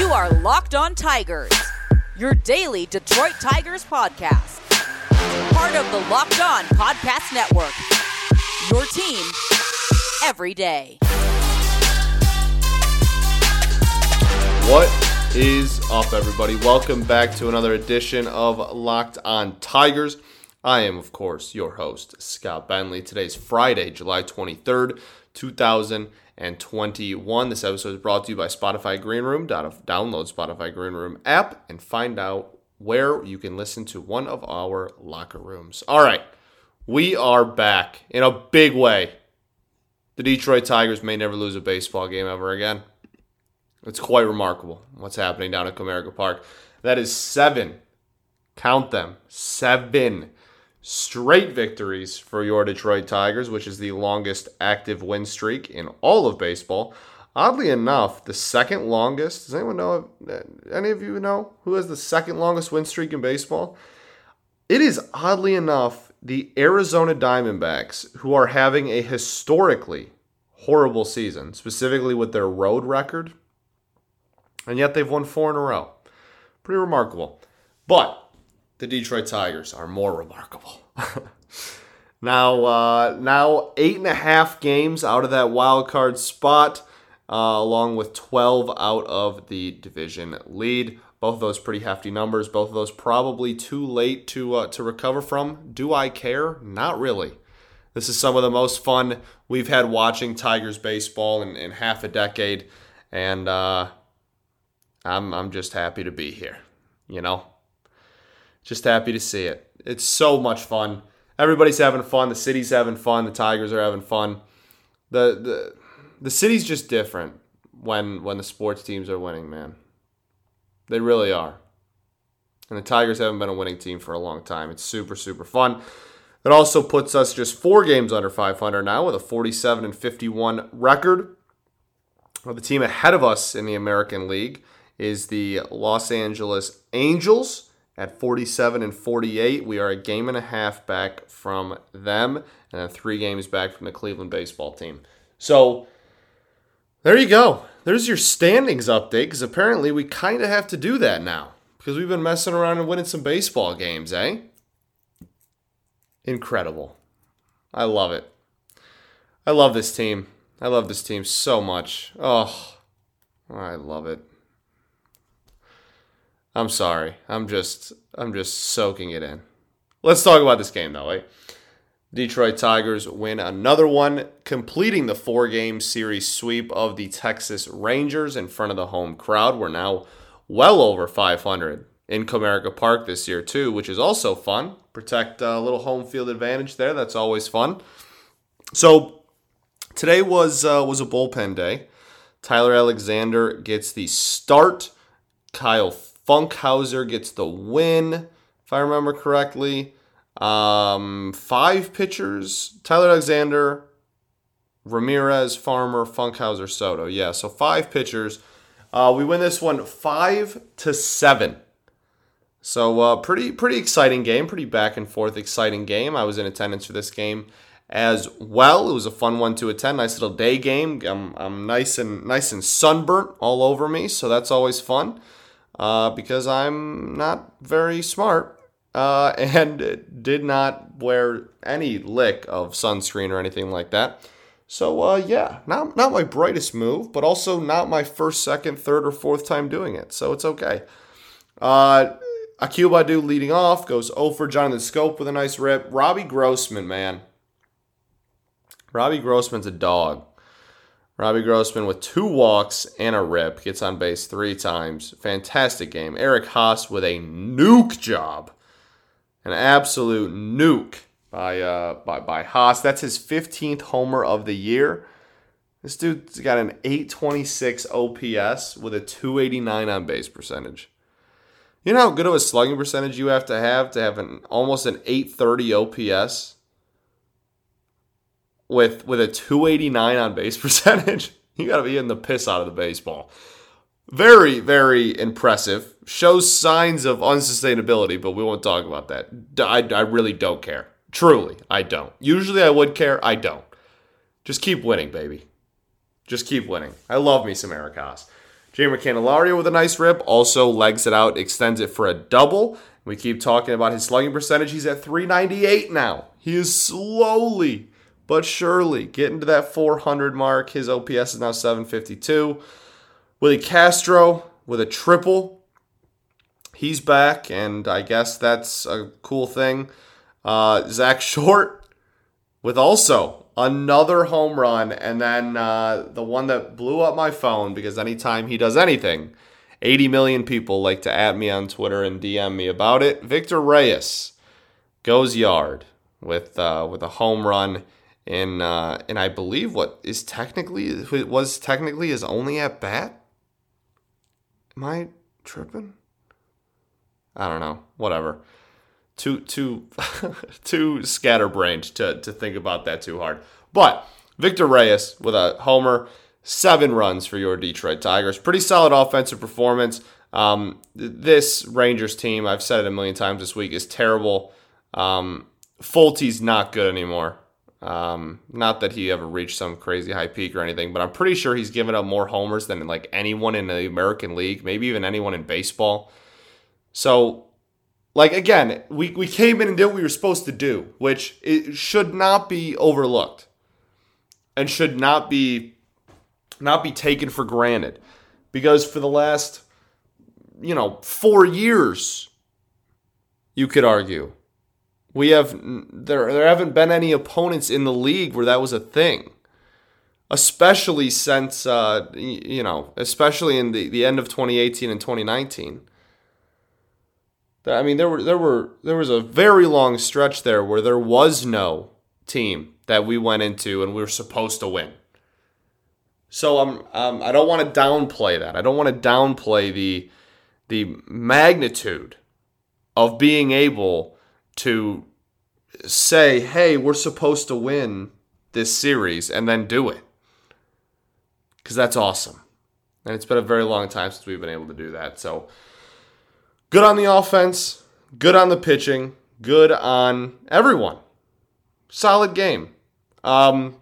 You are Locked On Tigers, your daily Detroit Tigers podcast. Part of the Locked On Podcast Network. Your team every day. What is up, everybody? Welcome back to another edition of Locked On Tigers. I am, of course, your host, Scott Bentley. Today's Friday, July 23rd, 2021. This episode is brought to you by Spotify Green Room. Download Spotify Green Room app and find out where you can listen to one of our locker rooms. All right, we are back in a big way. The Detroit Tigers may never lose a baseball game ever again. It's quite remarkable what's happening down at Comerica Park. That is seven, count them, seven straight victories for your Detroit Tigers, which is the longest active win streak in all of baseball. Oddly enough, the second longest, does anyone know, uh, any of you know who has the second longest win streak in baseball? It is oddly enough the Arizona Diamondbacks, who are having a historically horrible season, specifically with their road record. And yet they've won four in a row. Pretty remarkable. But the Detroit Tigers are more remarkable. now, uh, now eight and a half games out of that wild card spot, uh, along with 12 out of the division lead. Both of those pretty hefty numbers. Both of those probably too late to uh, to recover from. Do I care? Not really. This is some of the most fun we've had watching Tigers baseball in, in half a decade, and uh, I'm I'm just happy to be here. You know, just happy to see it. It's so much fun. Everybody's having fun. The city's having fun. The Tigers are having fun. The the the city's just different when when the sports teams are winning, man. They really are. And the Tigers haven't been a winning team for a long time. It's super super fun. It also puts us just four games under 500 now with a 47 and 51 record. Well, the team ahead of us in the American League is the Los Angeles Angels at 47 and 48. We are a game and a half back from them, and three games back from the Cleveland baseball team. So there you go. There's your standings update because apparently we kind of have to do that now because we've been messing around and winning some baseball games, eh? Incredible. I love it. I love this team. I love this team so much. Oh, I love it. I'm sorry. I'm just I'm just soaking it in. Let's talk about this game though, eh? Detroit Tigers win another one, completing the four game series sweep of the Texas Rangers in front of the home crowd. We're now well over 500 in Comerica Park this year, too, which is also fun. Protect a little home field advantage there. That's always fun. So today was uh, was a bullpen day. Tyler Alexander gets the start. Kyle Funkhouser gets the win, if I remember correctly. Um, five pitchers Tyler Alexander, Ramirez, Farmer, Funkhouser, Soto. Yeah, so five pitchers. Uh, we win this one five to seven. So uh, pretty pretty exciting game, pretty back and forth exciting game. I was in attendance for this game as well. It was a fun one to attend. Nice little day game. I'm, I'm nice and nice and sunburnt all over me, so that's always fun uh, because I'm not very smart uh, and did not wear any lick of sunscreen or anything like that. So uh, yeah, not not my brightest move, but also not my first, second, third, or fourth time doing it. So it's okay. Uh, Akil Baddoo leading off goes 0 for Jonathan Schoop with a nice rip. Robbie Grossman, man. Robbie Grossman's a dog. Robbie Grossman with two walks and a rip gets on base three times. Fantastic game. Eric Haase with a nuke job, an absolute nuke by uh, by by Haase. That's his 15th homer of the year. This dude's got an 826 OPS with a 289 on base percentage. You know how good of a slugging percentage you have to have to have an almost an 830 OPS? With with a 289 on base percentage, you got to be in the piss out of the baseball. Very, very impressive. Shows signs of unsustainability, but we won't talk about that. I, I really don't care. Truly, I don't. Usually I would care. I don't. Just keep winning, baby. Just keep winning. I love me some Eric Haase. Jeimer Candelario with a nice rip, also legs it out, extends it for a double. We keep talking about his slugging percentage. He's at 398 now. He is slowly but surely getting to that 400 mark. His OPS is now 752. Willi Castro with a triple. He's back, and I guess that's a cool thing. Uh, Zach Short with also another home run, and then uh, the one that blew up my phone because anytime he does anything, 80 million people like to at me on Twitter and DM me about it. Victor Reyes goes yard with uh, with a home run in uh, and I believe what is technically was technically his only at bat. Am I tripping? I don't know. Whatever too too too scatterbrained to to think about that too hard. But Victor Reyes with a homer, seven runs for your Detroit Tigers. Pretty solid offensive performance. Um, this Rangers team, I've said it a million times this week, is terrible. Um, Folty's not good anymore. Um, not that he ever reached some crazy high peak or anything, but I'm pretty sure he's given up more homers than like anyone in the American League, maybe even anyone in baseball. So like again, we, we came in and did what we were supposed to do, which it should not be overlooked and should not be not be taken for granted. Because for the last you know, 4 years you could argue we have there there haven't been any opponents in the league where that was a thing. Especially since uh, you know, especially in the, the end of 2018 and 2019 I mean, there were there were there was a very long stretch there where there was no team that we went into and we were supposed to win. So I'm um, I don't want to downplay that. I don't want to downplay the the magnitude of being able to say, "Hey, we're supposed to win this series," and then do it, because that's awesome. And it's been a very long time since we've been able to do that. So good on the offense, good on the pitching, good on everyone. Solid game. Um,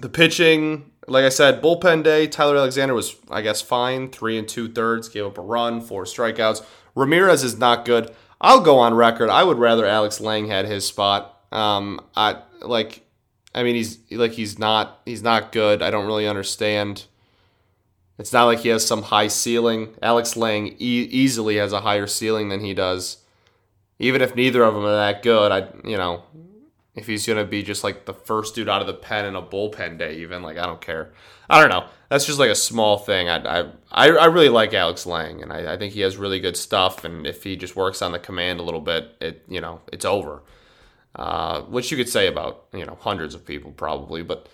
the pitching, like I said, bullpen day. Tyler Alexander was, I guess, fine. Three and two thirds, gave up a run, four strikeouts. Ramirez is not good. I'll go on record. I would rather Alex Lange had his spot. Um, I like. I mean, he's like he's not he's not good. I don't really understand it's not like he has some high ceiling. Alex Lange e- easily has a higher ceiling than he does. Even if neither of them are that good, I you know, if he's gonna be just like the first dude out of the pen in a bullpen day, even like I don't care. I don't know. That's just like a small thing. I I I really like Alex Lange, and I, I think he has really good stuff. And if he just works on the command a little bit, it you know it's over. Uh, which you could say about you know hundreds of people probably, but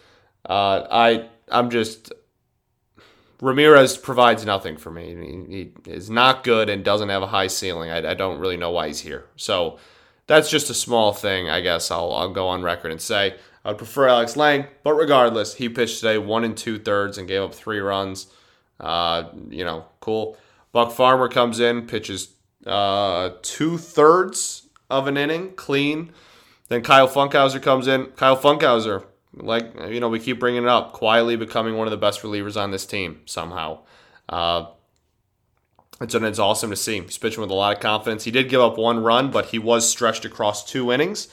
uh, I I'm just Ramirez provides nothing for me. He, he, is not good and doesn't have a high ceiling. I, I, don't really know why he's here. So that's just a small thing, I guess I'll, I'll go on record and say. I would prefer Alex Lange, but regardless, he pitched today one and two thirds and gave up three runs. Uh, you know, cool. Buck Farmer comes in, pitches uh, two thirds of an inning, clean. Then Kyle Funkhouser comes in. Kyle Funkhouser like you know we keep bringing it up, quietly becoming one of the best relievers on this team somehow. Uh, it's, and it's awesome to see. He's pitching with a lot of confidence. He did give up one run, but he was stretched across two innings.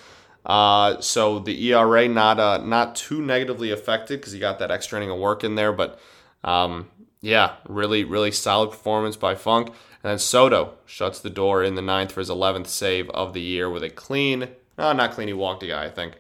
Uh, so the ERA not uh, not too negatively affected because he got that extra inning of work in there. But um, yeah, really really solid performance by Funk. And then Soto shuts the door in the ninth for his 11th save of the year with a clean, no, not clean. He walked a guy, I think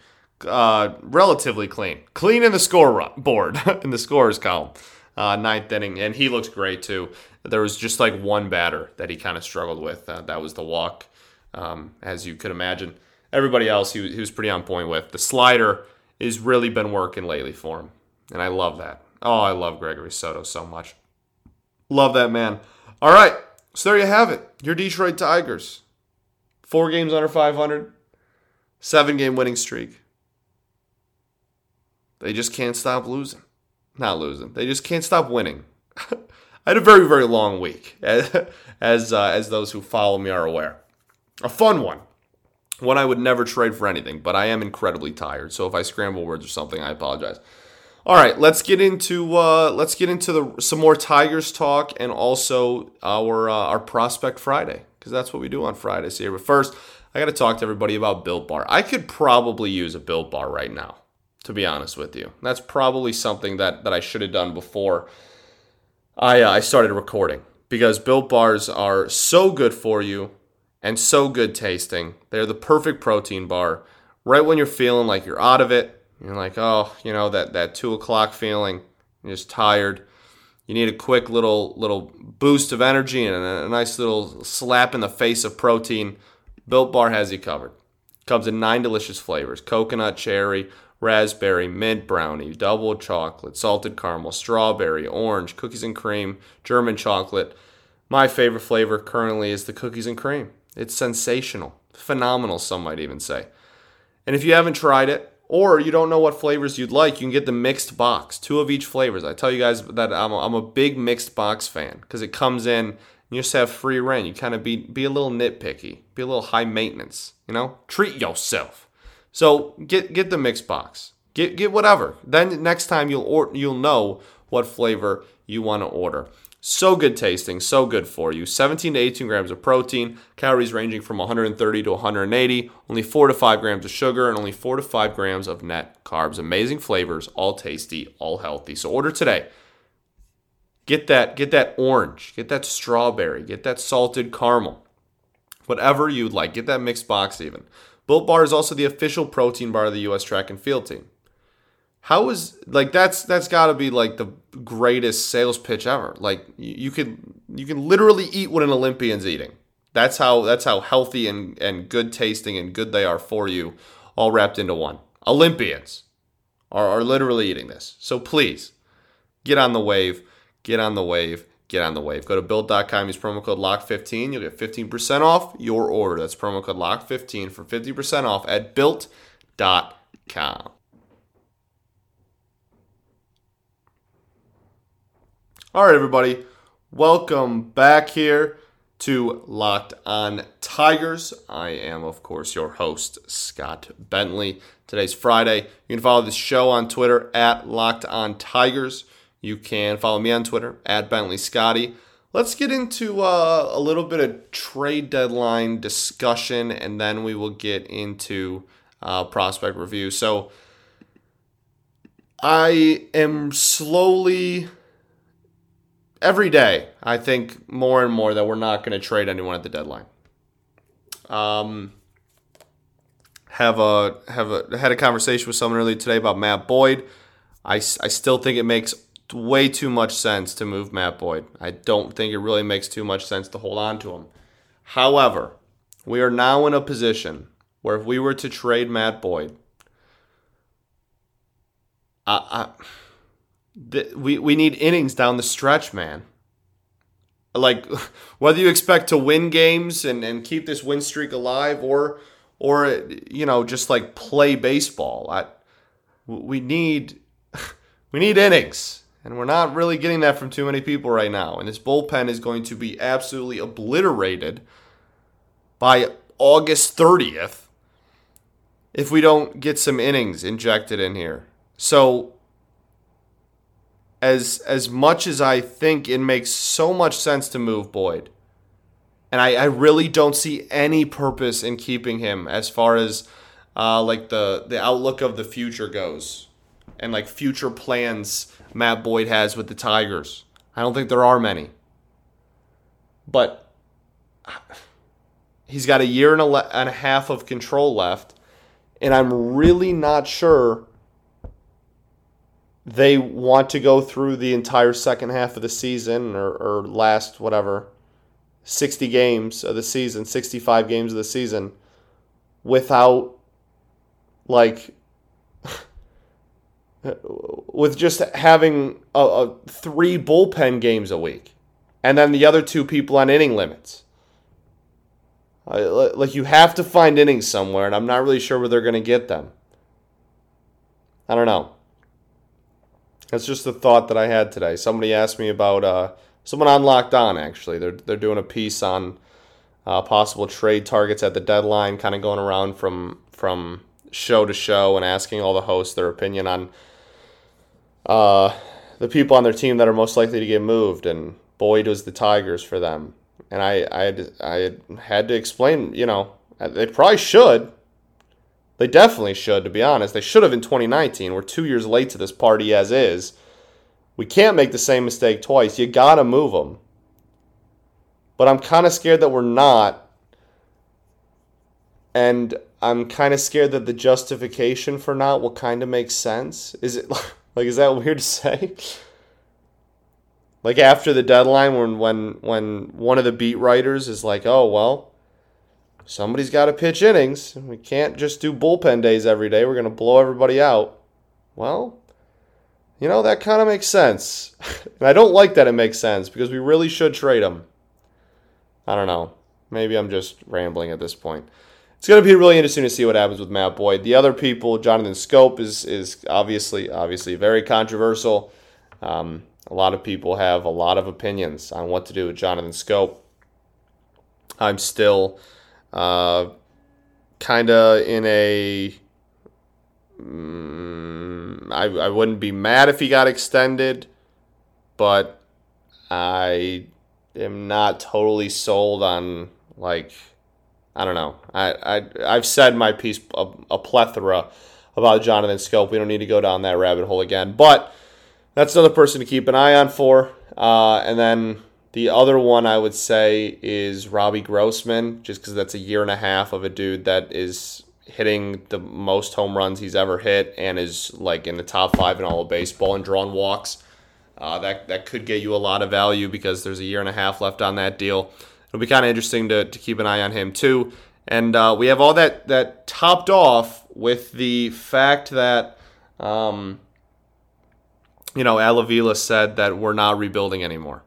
uh, relatively clean, clean in the score board in the scores column. Uh, ninth inning, and he looks great too. There was just like one batter that he kind of struggled with. Uh, that was the walk, um, as you could imagine. Everybody else he, he was pretty on point with. The slider has really been working lately for him, and I love that. Oh, I love Gregory Soto so much. Love that man. All right, so there you have it. Your Detroit Tigers. Four games under 500, seven game winning streak. They just can't stop losing. Not losing. They just can't stop winning. I had a very, very long week, as uh, as those who follow me are aware. A fun one. One I would never trade for anything, but I am incredibly tired. So if I scramble words or something, I apologize. All right, let's get into uh, let's get into the some more Tigers talk and also our uh, our prospect Friday because that's what we do on Fridays here. But first, I got to talk to everybody about Built Bar. I could probably use a Built Bar right now, to be honest with you. That's probably something that that I should have done before I uh, I started recording because Built Bars are so good for you and so good tasting. They're the perfect protein bar. Right when you're feeling like you're out of it, you're like, oh, you know that that two o'clock feeling. You're just tired. You need a quick little little boost of energy and a, a nice little slap in the face of protein. Built Bar has you covered. Comes in nine delicious flavors coconut, cherry, raspberry, mint brownie, double chocolate, salted caramel, strawberry, orange, cookies and cream, German chocolate. My favorite flavor currently is the cookies and cream. It's sensational, phenomenal, some might even say. And if you haven't tried it, or you don't know what flavors you'd like, you can get the mixed box, two of each flavors. I tell you guys that I'm a, I'm a big mixed box fan because it comes in you just have free reign. You kind of be be a little nitpicky, be a little high maintenance. You know, treat yourself. So get get the mix box. Get get whatever. Then next time you'll or, you'll know what flavor you want to order. So good tasting, so good for you. 17 to 18 grams of protein, calories ranging from 130 to 180, only 4 to 5 grams of sugar, and only 4 to 5 grams of net carbs. Amazing flavors, all tasty, all healthy. So order today. Get that, get that orange, get that strawberry, get that salted caramel, whatever you'd like. Get that mixed box even. Built Bar is also the official protein bar of the U.S. track and field team. How is like that's that's got to be like the greatest sales pitch ever. Like you could you can literally eat what an Olympian's eating. That's how that's how healthy and and good tasting and good they are for you, all wrapped into one. Olympians are, are literally eating this. So please get on the wave Get on the wave. Get on the wave. Go to built.com, use promo code LOCK15. You'll get 15% off your order. That's promo code LOCK15 for 50% off at built.com. All right, everybody. Welcome back here to Locked On Tigers. I am, of course, your host, Scott Bentley. Today's Friday. You can follow this show on Twitter at Locked On Tigers. You can follow me on Twitter at Bentley Scotty. Let's get into uh, a little bit of trade deadline discussion, and then we will get into uh, prospect review. So I am slowly, every day, I think more and more that we're not going to trade anyone at the deadline. Um, have a have a had a conversation with someone earlier today about Matt Boyd. I, I still think it makes way too much sense to move Matt Boyd. I don't think it really makes too much sense to hold on to him. However, we are now in a position where if we were to trade Matt Boyd, I, I, we, we need innings down the stretch, man. Like, whether you expect to win games and, and keep this win streak alive or, or you know, just like play baseball, I, we need we need innings. And we're not really getting that from too many people right now. And this bullpen is going to be absolutely obliterated by August 30th if we don't get some innings injected in here. So as as much as I think it makes so much sense to move Boyd, and I, I really don't see any purpose in keeping him as far as uh, like the the outlook of the future goes and like future plans Matt Boyd has with the Tigers. I don't think there are many. But he's got a year and a, le- and a half of control left, and I'm really not sure they want to go through the entire second half of the season or, or last whatever 60 games of the season, 65 games of the season without like with just having a, a three bullpen games a week, and then the other two people on inning limits. like you have to find innings somewhere, and I'm not really sure where they're going to get them. I don't know. That's just a thought that I had today. Somebody asked me about uh, someone on Locked On. Actually, they're they're doing a piece on uh, possible trade targets at the deadline, kind of going around from from show to show and asking all the hosts their opinion on uh, the people on their team that are most likely to get moved, and Boyd was the Tigers for them. And I, I, had, I had to explain, you know, they probably should. They definitely should, to be honest. They should have in 2019. We're two years late to this party as is. We can't make the same mistake twice. You got to move them. But I'm kind of scared that we're not. And I'm kind of scared that the justification for not will kind of make sense. Is it like is that weird to say? Like after the deadline when when when one of the beat writers is like, "Oh, well, somebody's got to pitch innings. We can't just do bullpen days every day. We're to blow everybody out." Well, you know, that kind of makes sense. and I don't like that it makes sense because we really should trade him. I don't know. Maybe I'm just rambling at this point. It's going to be really interesting to see what happens with Matt Boyd. The other people, Jonathan Schoop is is obviously obviously very controversial. Um, a lot of people have a lot of opinions on what to do with Jonathan Schoop. I'm still uh, kind of in a. Mm, I, I wouldn't be mad if he got extended, but I am not totally sold on like I don't know. I, I I've said my piece a, a plethora about Jonathan Schoop. We don't need to go down that rabbit hole again, but that's another person to keep an eye on for. Uh, and then the other one I would say is Robbie Grossman, just because that's a year and a half of a dude that is hitting the most home runs he's ever hit and is like in the top five in all of baseball and drawing walks. Uh, that that could get you a lot of value because there's a year and a half left on that deal it'll be kind of interesting to, to keep an eye on him too. And uh, we have all that that topped off with the fact that, um, you know, Al Avila said that we're not rebuilding anymore.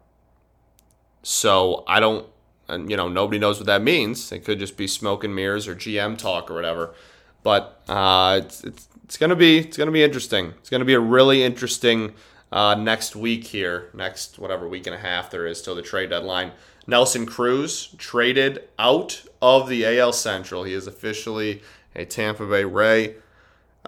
So I don't, you know, nobody knows what that means. It could just be smoke and mirrors or GM talk or whatever. But uh, it's, it's it's gonna be it's gonna be interesting. It's gonna be a really interesting uh, next week here, next whatever week and a half there is till the trade deadline. Nelson Cruz traded out of the AL Central. He is officially a Tampa Bay Ray.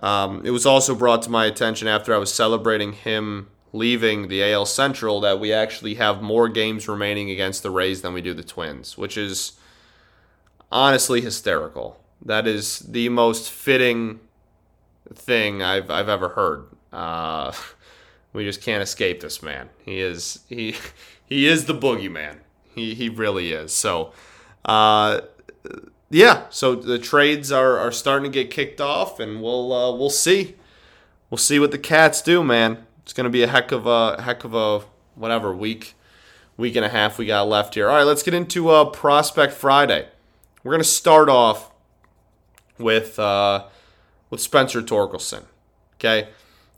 Um, it was also brought to my attention after I was celebrating him leaving the AL Central that we actually have more games remaining against the Rays than we do the Twins, which is honestly hysterical. That is the most fitting thing I've I've ever heard. Uh, we just can't escape this man. He is he he is the boogeyman. He he really is. So, uh, yeah. So the trades are, are starting to get kicked off, and we'll uh, we'll see. We'll see what the Cats do, man. It's gonna be a heck of a heck of a whatever week week and a half we got left here. All right, let's get into uh, Prospect Friday. We're gonna start off with uh, with Spencer Torkelson. Okay,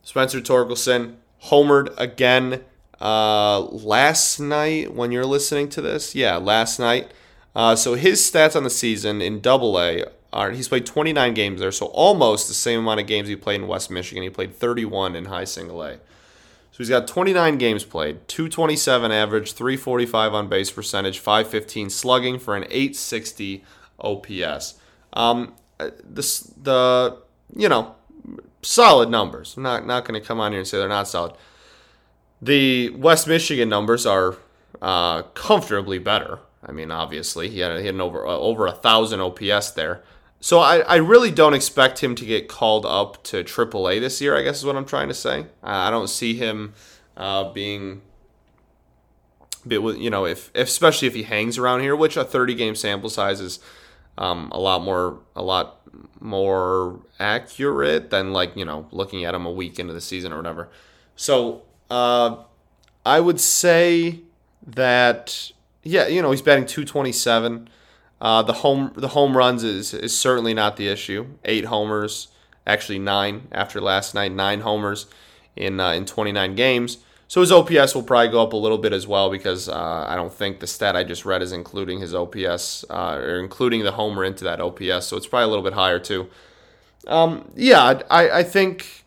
Spencer Torkelson homered again uh, last night when you're listening to this. Yeah, last night. Uh, so his stats on the season in Double A are he's played 29 games there, so almost the same amount of games he played in West Michigan. He played 31 in High Single A. So he's got 29 games played, 227 average, 345 on base percentage, 515 slugging for an 860 OPS. Um, uh, the you know solid numbers. I'm not not going to come on here and say they're not solid. The West Michigan numbers are uh, comfortably better. I mean, obviously, he had, he had an over uh, over a thousand OPS there. So I, I really don't expect him to get called up to AAA this year. I guess is what I'm trying to say. I don't see him uh, being, you know, if, if especially if he hangs around here, which a 30 game sample size is um, a lot more a lot more accurate than like you know looking at him a week into the season or whatever. So uh, I would say that yeah, you know he's batting 227. Uh, the home the home runs is is certainly not the issue. Eight homers, actually nine after last night. Nine homers in uh, in 29 games. So his OPS will probably go up a little bit as well because uh, I don't think the stat I just read is including his OPS uh, or including the homer into that OPS. So it's probably a little bit higher too. Um, yeah, I, I think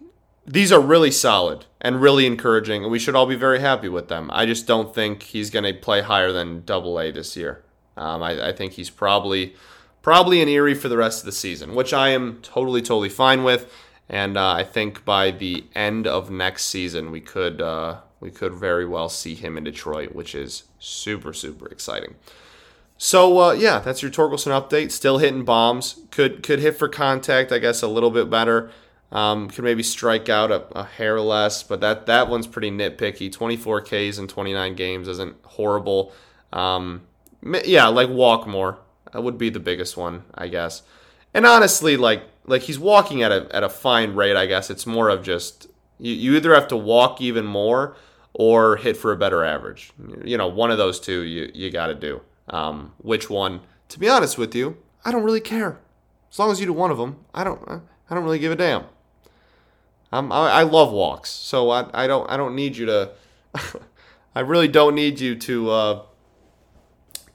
these are really solid and really encouraging, and we should all be very happy with them. I just don't think he's going to play higher than Double A this year. Um, I, I, think he's probably probably an Erie for the rest of the season, which I am totally totally fine with. and uh, I think by the end of next season we could uh, we could very well see him in Detroit, which is super super exciting. So uh, yeah, that's your Torkelson update. Still hitting bombs. Could could hit for contact, I guess, a little bit better. Um, could maybe strike out a, a, hair less, but that that one's pretty nitpicky. 24 Ks in 29 games isn't horrible. Um, yeah, like walk more. That would be the biggest one, I guess. And honestly, like like he's walking at a at a fine rate. I guess it's more of just you, you either have to walk even more or hit for a better average. You know, one of those two you you got to do. Um, which one? To be honest with you, I don't really care. As long as you do one of them, I don't I don't really give a damn. I'm, I, I love walks, so I, I don't I don't need you to. I really don't need you to uh,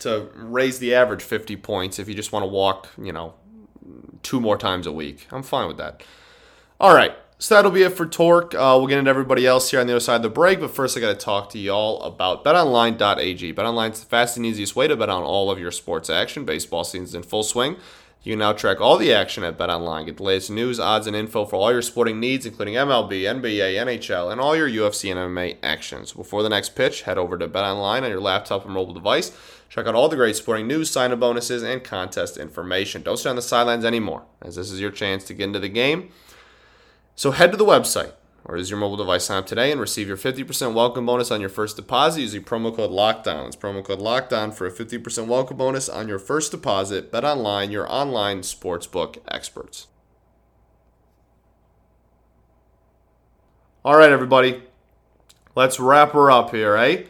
to raise the average 50 points if you just want to walk, you know, two more times a week. I'm fine with that. All right. So that'll be it for Torque. Uh, we'll get into everybody else here on the other side of the break, but first I got to talk to y'all about betonline.ag. BetOnline is the fastest and easiest way to bet on all of your sports action. Baseball season's in full swing. You can now track all the action at BetOnline. Get the latest news, odds, and info for all your sporting needs, including MLB, NBA, NHL, and all your UFC and MMA actions. Before the next pitch, head over to BetOnline on your laptop or mobile device Check out all the great sporting news, sign up bonuses, and contest information. Don't sit on the sidelines anymore, as this is your chance to get into the game. So head to the website or use your mobile device sign up today and receive your 50% welcome bonus on your first deposit using promo code LOCKDOWN. It's promo code LOCKDOWN for a 50% welcome bonus on your first deposit. Bet online, your online sportsbook experts. All right, everybody. Let's wrap her up here, eh?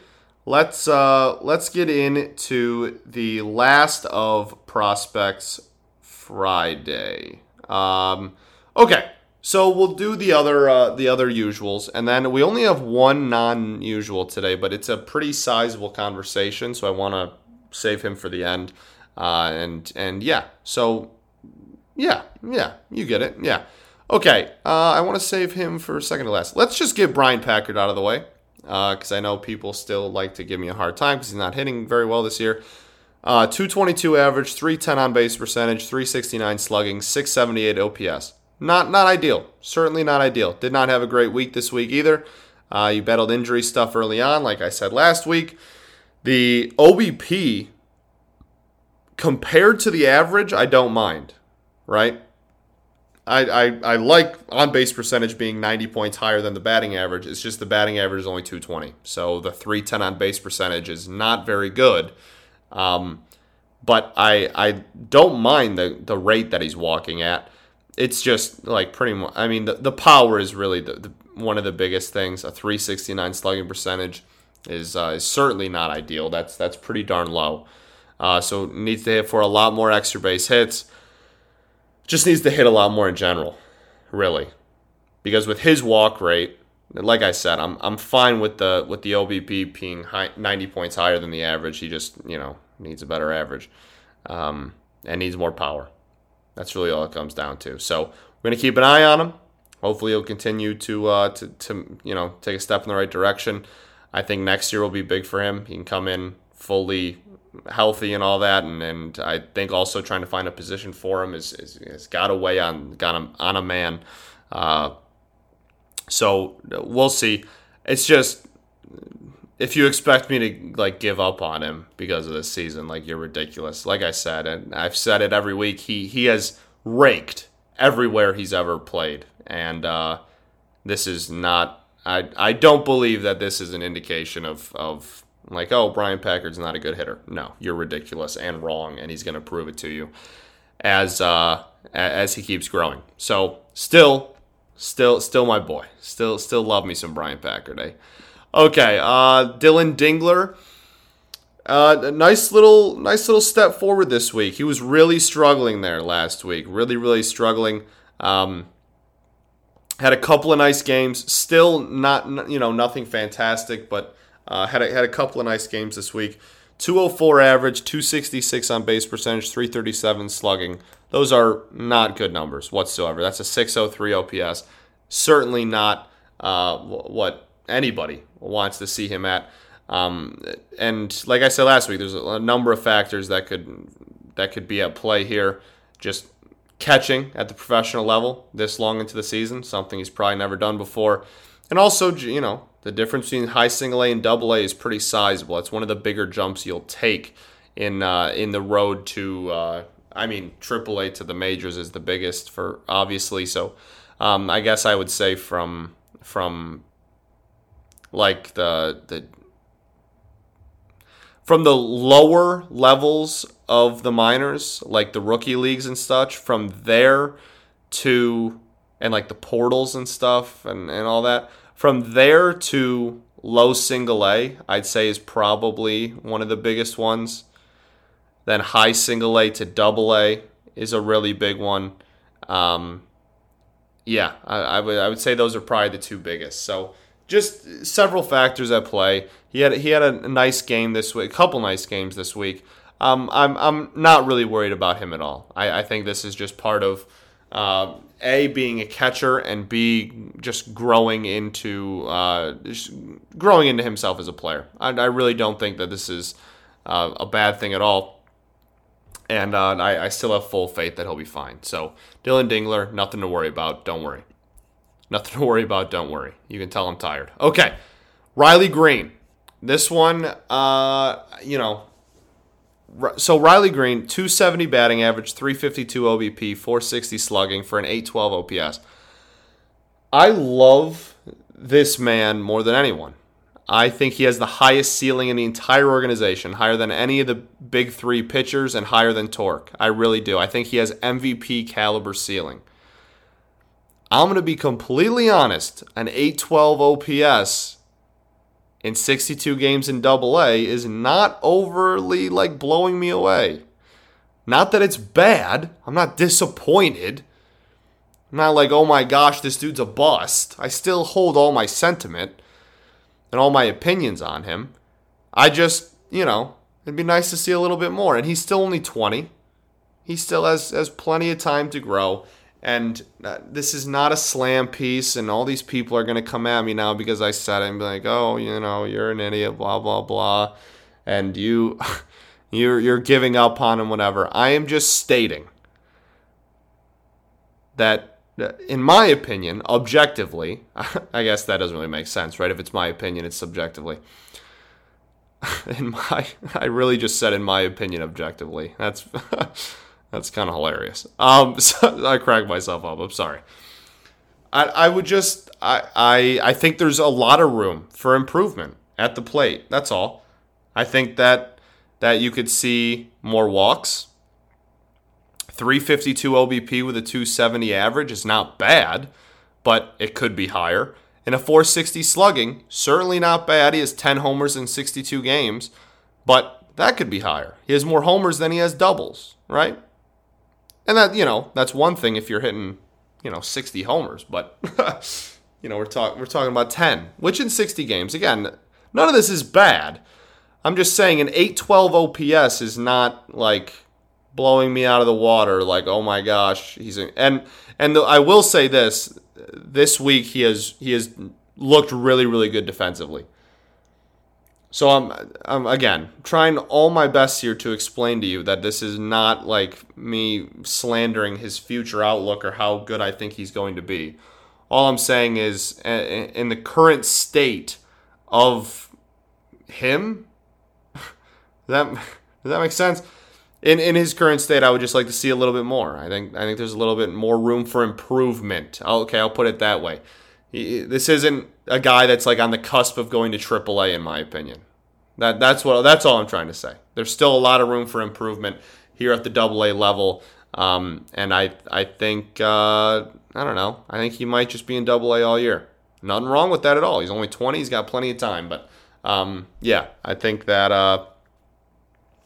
let's uh, let's get into the last of prospects Friday. Um, okay, so we'll do the other uh, the other usuals, and then we only have one non-usual today, but it's a pretty sizable conversation, so I want to save him for the end. Uh, and and yeah, so yeah, yeah, you get it, yeah. Okay, uh, I want to save him for second to last. Let's just get Brian Packard out of the way because uh, I know people still like to give me a hard time because he's not hitting very well this year. Uh, 222 average, 310 on base percentage, 369 slugging, 678 OPS. Not not ideal. Certainly not ideal. Did not have a great week this week either. Uh, you battled injury stuff early on, like I said last week. The OBP compared to the average, I don't mind, right? I, I, I like on base percentage being 90 points higher than the batting average. It's just the batting average is only 220. So the 310 on base percentage is not very good. Um, but I I don't mind the, the rate that he's walking at. It's just like pretty much, I mean, the, the power is really the, the one of the biggest things. A 369 slugging percentage is, uh, is certainly not ideal. That's, that's pretty darn low. Uh, so needs to hit for a lot more extra base hits just needs to hit a lot more in general, really. Because with his walk rate, like I said, I'm I'm fine with the with the OBP being high, 90 points higher than the average. He just you know needs a better average, um, and needs more power. That's really all it comes down to. So we're gonna keep an eye on him. Hopefully, he'll continue to uh, to to you know take a step in the right direction. I think next year will be big for him. He can come in fully healthy and all that, and, and I think also trying to find a position for him is, is, is got a way on got him on a man. Uh, so we'll see. It's just if you expect me to like give up on him because of this season, like you're ridiculous. Like I said, and I've said it every week. He he has raked everywhere he's ever played, and uh, this is not. I I don't believe that this is an indication of of like, oh, Brian Packard's not a good hitter. No, you're ridiculous and wrong, and he's going to prove it to you as uh, as he keeps growing. So still, still, still my boy. Still, still love me some Brian Packard. Eh? Okay, uh, Dillon Dingler. Uh, nice little, nice little step forward this week. He was really struggling there last week. Really, really struggling. Um, had a couple of nice games. Still not, you know, nothing fantastic, but uh, had a, had a couple of nice games this week. 204 average, 266 on base percentage, 337 slugging. Those are not good numbers whatsoever. That's a 603 OPS. Certainly not uh, what anybody wants to see him at. Um, and like I said last week, there's a number of factors that could that could be at play here. Just catching at the professional level this long into the season, something he's probably never done before. And also, you know, the difference between high single A and double A is pretty sizable. It's one of the bigger jumps you'll take in uh, in the road to. Uh, I mean, triple A to the majors is the biggest for obviously. So, um, I guess I would say from from like the the from the lower levels of the minors, like the rookie leagues and such, from there to and like the portals and stuff and, and all that. From there to low single A, I'd say is probably one of the biggest ones. Then high single A to double A is a really big one. Um, yeah, I, I, would I would say those are probably the two biggest. So just several factors at play. He had he had a nice game this week, a couple nice games this week. Um, I'm I'm not really worried about him at all. I, I think this is just part of uh, a being a catcher and b just growing into uh, just growing into himself as a player. I, I really don't think that this is uh, a bad thing at all. And uh, I, I still have full faith that he'll be fine. So Dillon Dingler, nothing to worry about. Don't worry. Nothing to worry about. Don't worry. You can tell I'm tired. Okay. Riley Greene. This one, uh, you know, so Riley Greene, 270 batting average, 352 OBP, 460 slugging for an 812 OPS. I love this man more than anyone. I think he has the highest ceiling in the entire organization, higher than any of the big three pitchers and higher than Torque. I really do. I think he has MVP caliber ceiling. I'm going to be completely honest. An 812 OPS in 62 games in double A is not overly like blowing me away. Not that it's bad. I'm not disappointed. I'm not like, oh my gosh, this dude's a bust. I still hold all my sentiment and all my opinions on him. I just, you know, it'd be nice to see a little bit more. And he's still only 20. He still has, has plenty of time to grow. And uh, this is not a slam piece, and all these people are going to come at me now because I said it and be like, oh, you know, you're an idiot, blah, blah, blah. And you. You're, you're giving up on him, whatever. I am just stating that, in my opinion, objectively, I guess that doesn't really make sense, right? If it's my opinion, it's subjectively. In my, I really just said in my opinion objectively. That's that's kind of hilarious. Um, so I cracked myself up. I'm sorry. I, I would just I, I I think there's a lot of room for improvement at the plate. That's all. I think that that you could see more walks. 352 OBP with a 270 average is not bad, but it could be higher. And a 460 slugging, certainly not bad. He has 10 homers in 62 games, but that could be higher. He has more homers than he has doubles, right? And that, you know, that's one thing if you're hitting, you know, 60 homers, but you know, we're talking we're talking about 10, which in 60 games, again, none of this is bad. I'm just saying an 812 OPS is not like blowing me out of the water like, "Oh my gosh, he's a, and and the, I will say this, this week he has he has looked really really good defensively. So I'm, I'm again trying all my best here to explain to you that this is not like me slandering his future outlook or how good I think he's going to be. All I'm saying is, in the current state of him, that does that make sense? In in his current state, I would just like to see a little bit more. I think I think there's a little bit more room for improvement. Okay, I'll put it that way. This isn't a guy that's like on the cusp of going to AAA, in my opinion. That that's what that's all I'm trying to say. There's still a lot of room for improvement here at the AA level, um, and I I think uh, I don't know. I think he might just be in AA all year. Nothing wrong with that at all. He's only 20. He's got plenty of time, but um, yeah, I think that uh,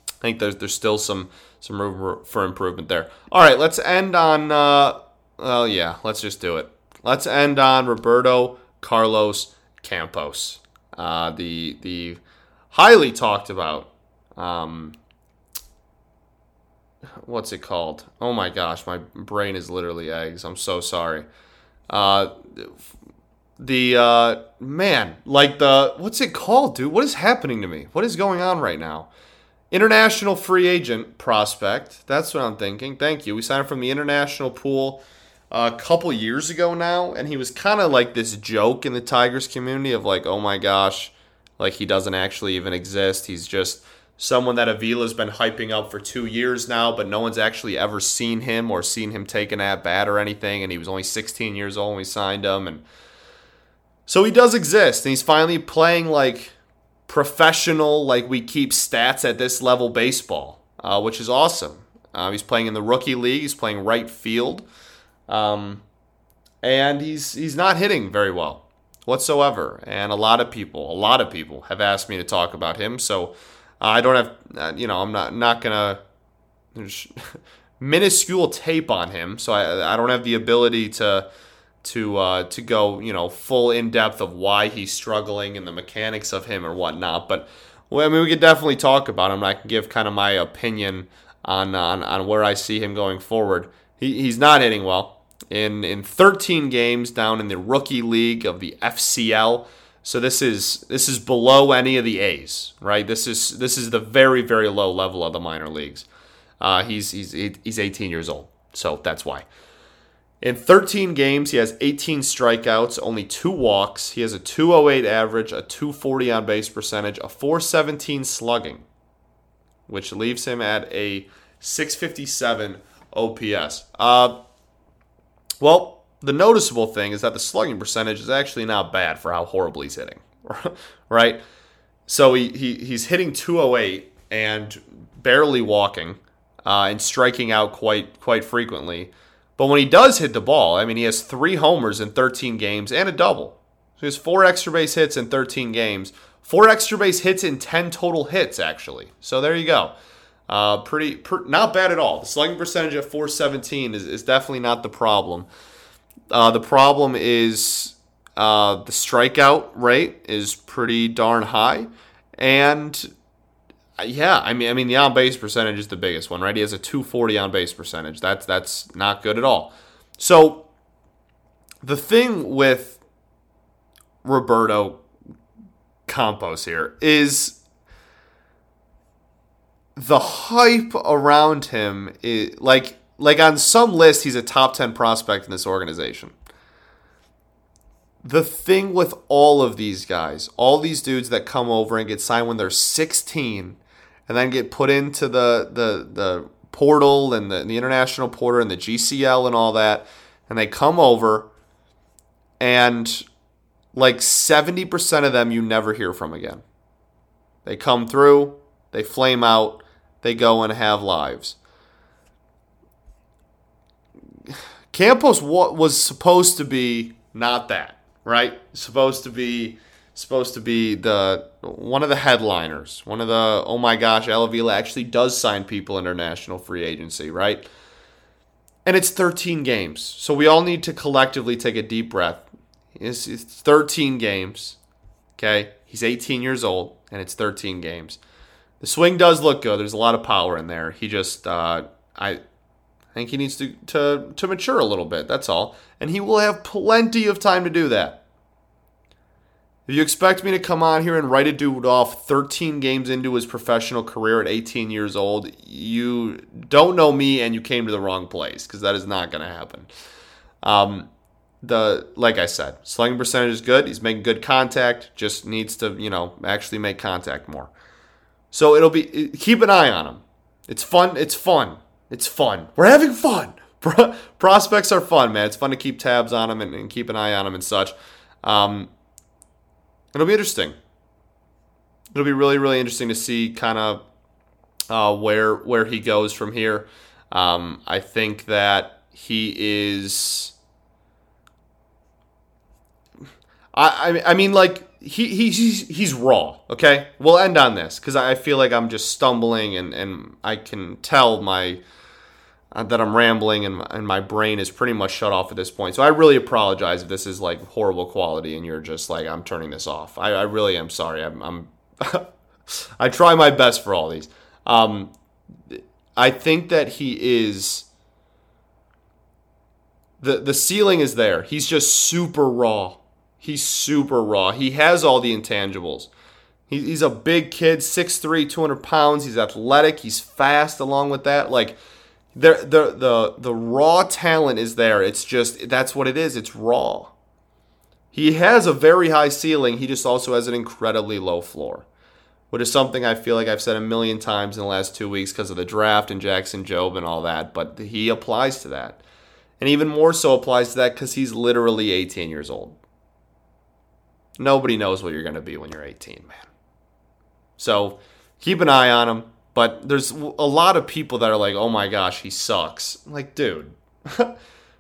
I think there's there's still some some room for improvement there. All right, let's end on. Uh, well, yeah, let's just do it. Let's end on Roberto Carlos Campos, uh, the the highly talked about. Um, what's it called? Oh my gosh, my brain is literally eggs. I'm so sorry. Uh, the uh, man, like the what's it called, dude? What is happening to me? What is going on right now? international free agent prospect. That's what I'm thinking. Thank you. We signed from the international pool a couple years ago now, and he was kind of like this joke in the Tigers community of like, oh my gosh, like he doesn't actually even exist. He's just someone that Avila's been hyping up for two years now, but no one's actually ever seen him or seen him take an at bat or anything. And he was only 16 years old when we signed him, and so he does exist, and he's finally playing like professional, like we keep stats at this level baseball, uh, which is awesome. Uh, he's playing in the rookie league. He's playing right field, um, and he's he's not hitting very well whatsoever. And a lot of people, a lot of people have asked me to talk about him. So uh, I don't have, uh, you know, I'm not not gonna there's minuscule tape on him. So I I don't have the ability to to uh, to go you know full in depth of why he's struggling and the mechanics of him or whatnot. But well, I mean, we could definitely talk about him. I can give kind of my opinion on on, on where I see him going forward. He, he's not hitting well in in 13 games down in the rookie league of the FCL. So this is this is below any of the A's, right? This is this is the very very low level of the minor leagues. Uh, he's he's he's 18 years old, so that's why. In 13 games, he has 18 strikeouts, only two walks. He has a 208 average, a 240 on base percentage, a 417 slugging, which leaves him at a 657 OPS. Uh, well, the noticeable thing is that the slugging percentage is actually not bad for how horribly he's hitting, right? So he, he he's hitting 208 and barely walking uh, and striking out quite quite frequently. But when he does hit the ball, I mean, he has three homers in 13 games and a double. So he has four extra base hits in 13 games, four extra base hits in 10 total hits, actually. So there you go. Uh, pretty, per, not bad at all. The slugging percentage at 417 is, is definitely not the problem. Uh, the problem is uh, the strikeout rate is pretty darn high. And yeah, I mean, I mean, the on base percentage is the biggest one, right? He has a 240 on base percentage. That's that's not good at all. So the thing with Roberto Campos here is the hype around him is like like on some list he's a top 10 prospect in this organization. The thing with all of these guys, all these dudes that come over and get signed when they're 16 and then get put into the the the portal and the, the international portal and the GCL and all that, and they come over, and like 70% of them you never hear from again. They come through, they flame out, they go and have lives. Campos was supposed to be not that, right? Supposed to be supposed to be the one of the headliners, one of the oh my gosh, Al Avila actually does sign people international free agency, right? And it's 13 games, so we all need to collectively take a deep breath. It's, it's 13 games, okay? He's 18 years old, and it's 13 games. The swing does look good. There's a lot of power in there. He just, uh, I think he needs to, to to mature a little bit. That's all, and he will have plenty of time to do that. If you expect me to come on here and write a dude off 13 games into his professional career at 18 years old, you don't know me and you came to the wrong place because that is not going to happen. Um, the like I said, slugging percentage is good. He's making good contact. Just needs to you know actually make contact more. So it'll be keep an eye on him. It's fun. It's fun. It's fun. We're having fun. Prospects are fun, man. It's fun to keep tabs on them and, and keep an eye on them and such. Um, it'll be interesting. It'll be really, really interesting to see kind of uh, where where he goes from here. Um, I think that he is. I, I mean, like he, he's he's raw. Okay, we'll end on this because I feel like I'm just stumbling and and I can tell my uh, that I'm rambling and, and my brain is pretty much shut off at this point. So I really apologize if this is like horrible quality and you're just like I'm turning this off. I, I really am sorry. I'm, I'm I try my best for all these. Um, I think that he is the the ceiling is there. He's just super raw. He's super raw. He has all the intangibles. He, he's a big kid, 6'3", 200 pounds. He's athletic. He's fast. Along with that, like the the the the raw talent is there. It's just that's what it is. It's raw. He has a very high ceiling. He just also has an incredibly low floor, which is something I feel like I've said a million times in the last two weeks because of the draft and Jackson Jobe and all that. But he applies to that, and even more so applies to that because he's literally 18 years old. Nobody knows what you're going to be when you're 18, man. So keep an eye on him. But there's a lot of people that are like, oh my gosh, he sucks. I'm like, dude,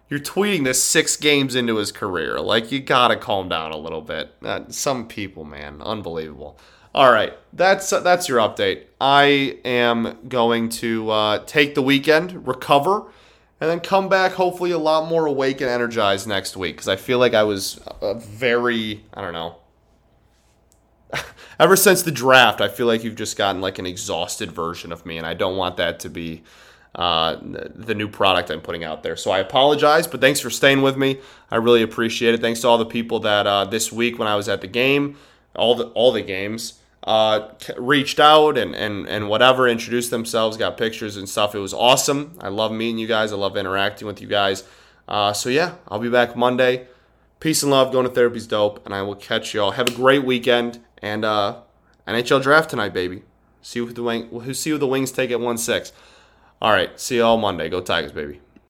you're tweeting this six games into his career. Like, you gotta calm down a little bit. Uh, some people, man, unbelievable. All right, that's uh, that's your update. I am going to uh, take the weekend, recover, and then come back hopefully a lot more awake and energized next week because I feel like I was a very, I don't know, ever since the draft, I feel like you've just gotten like an exhausted version of me, and I don't want that to be uh, the new product I'm putting out there. So I apologize, but thanks for staying with me. I really appreciate it. Thanks to all the people that uh, this week when I was at the game, all the all the games, uh, reached out and, and and whatever, introduced themselves, got pictures and stuff. It was awesome. I love meeting you guys. I love interacting with you guys. Uh, so yeah, I'll be back Monday. Peace and love. Going to therapy's dope, and I will catch you all. Have a great weekend. And uh, NHL draft tonight, baby. See who the wing, see who the Wings take at one six. All right, see you all Monday. Go Tigers, baby.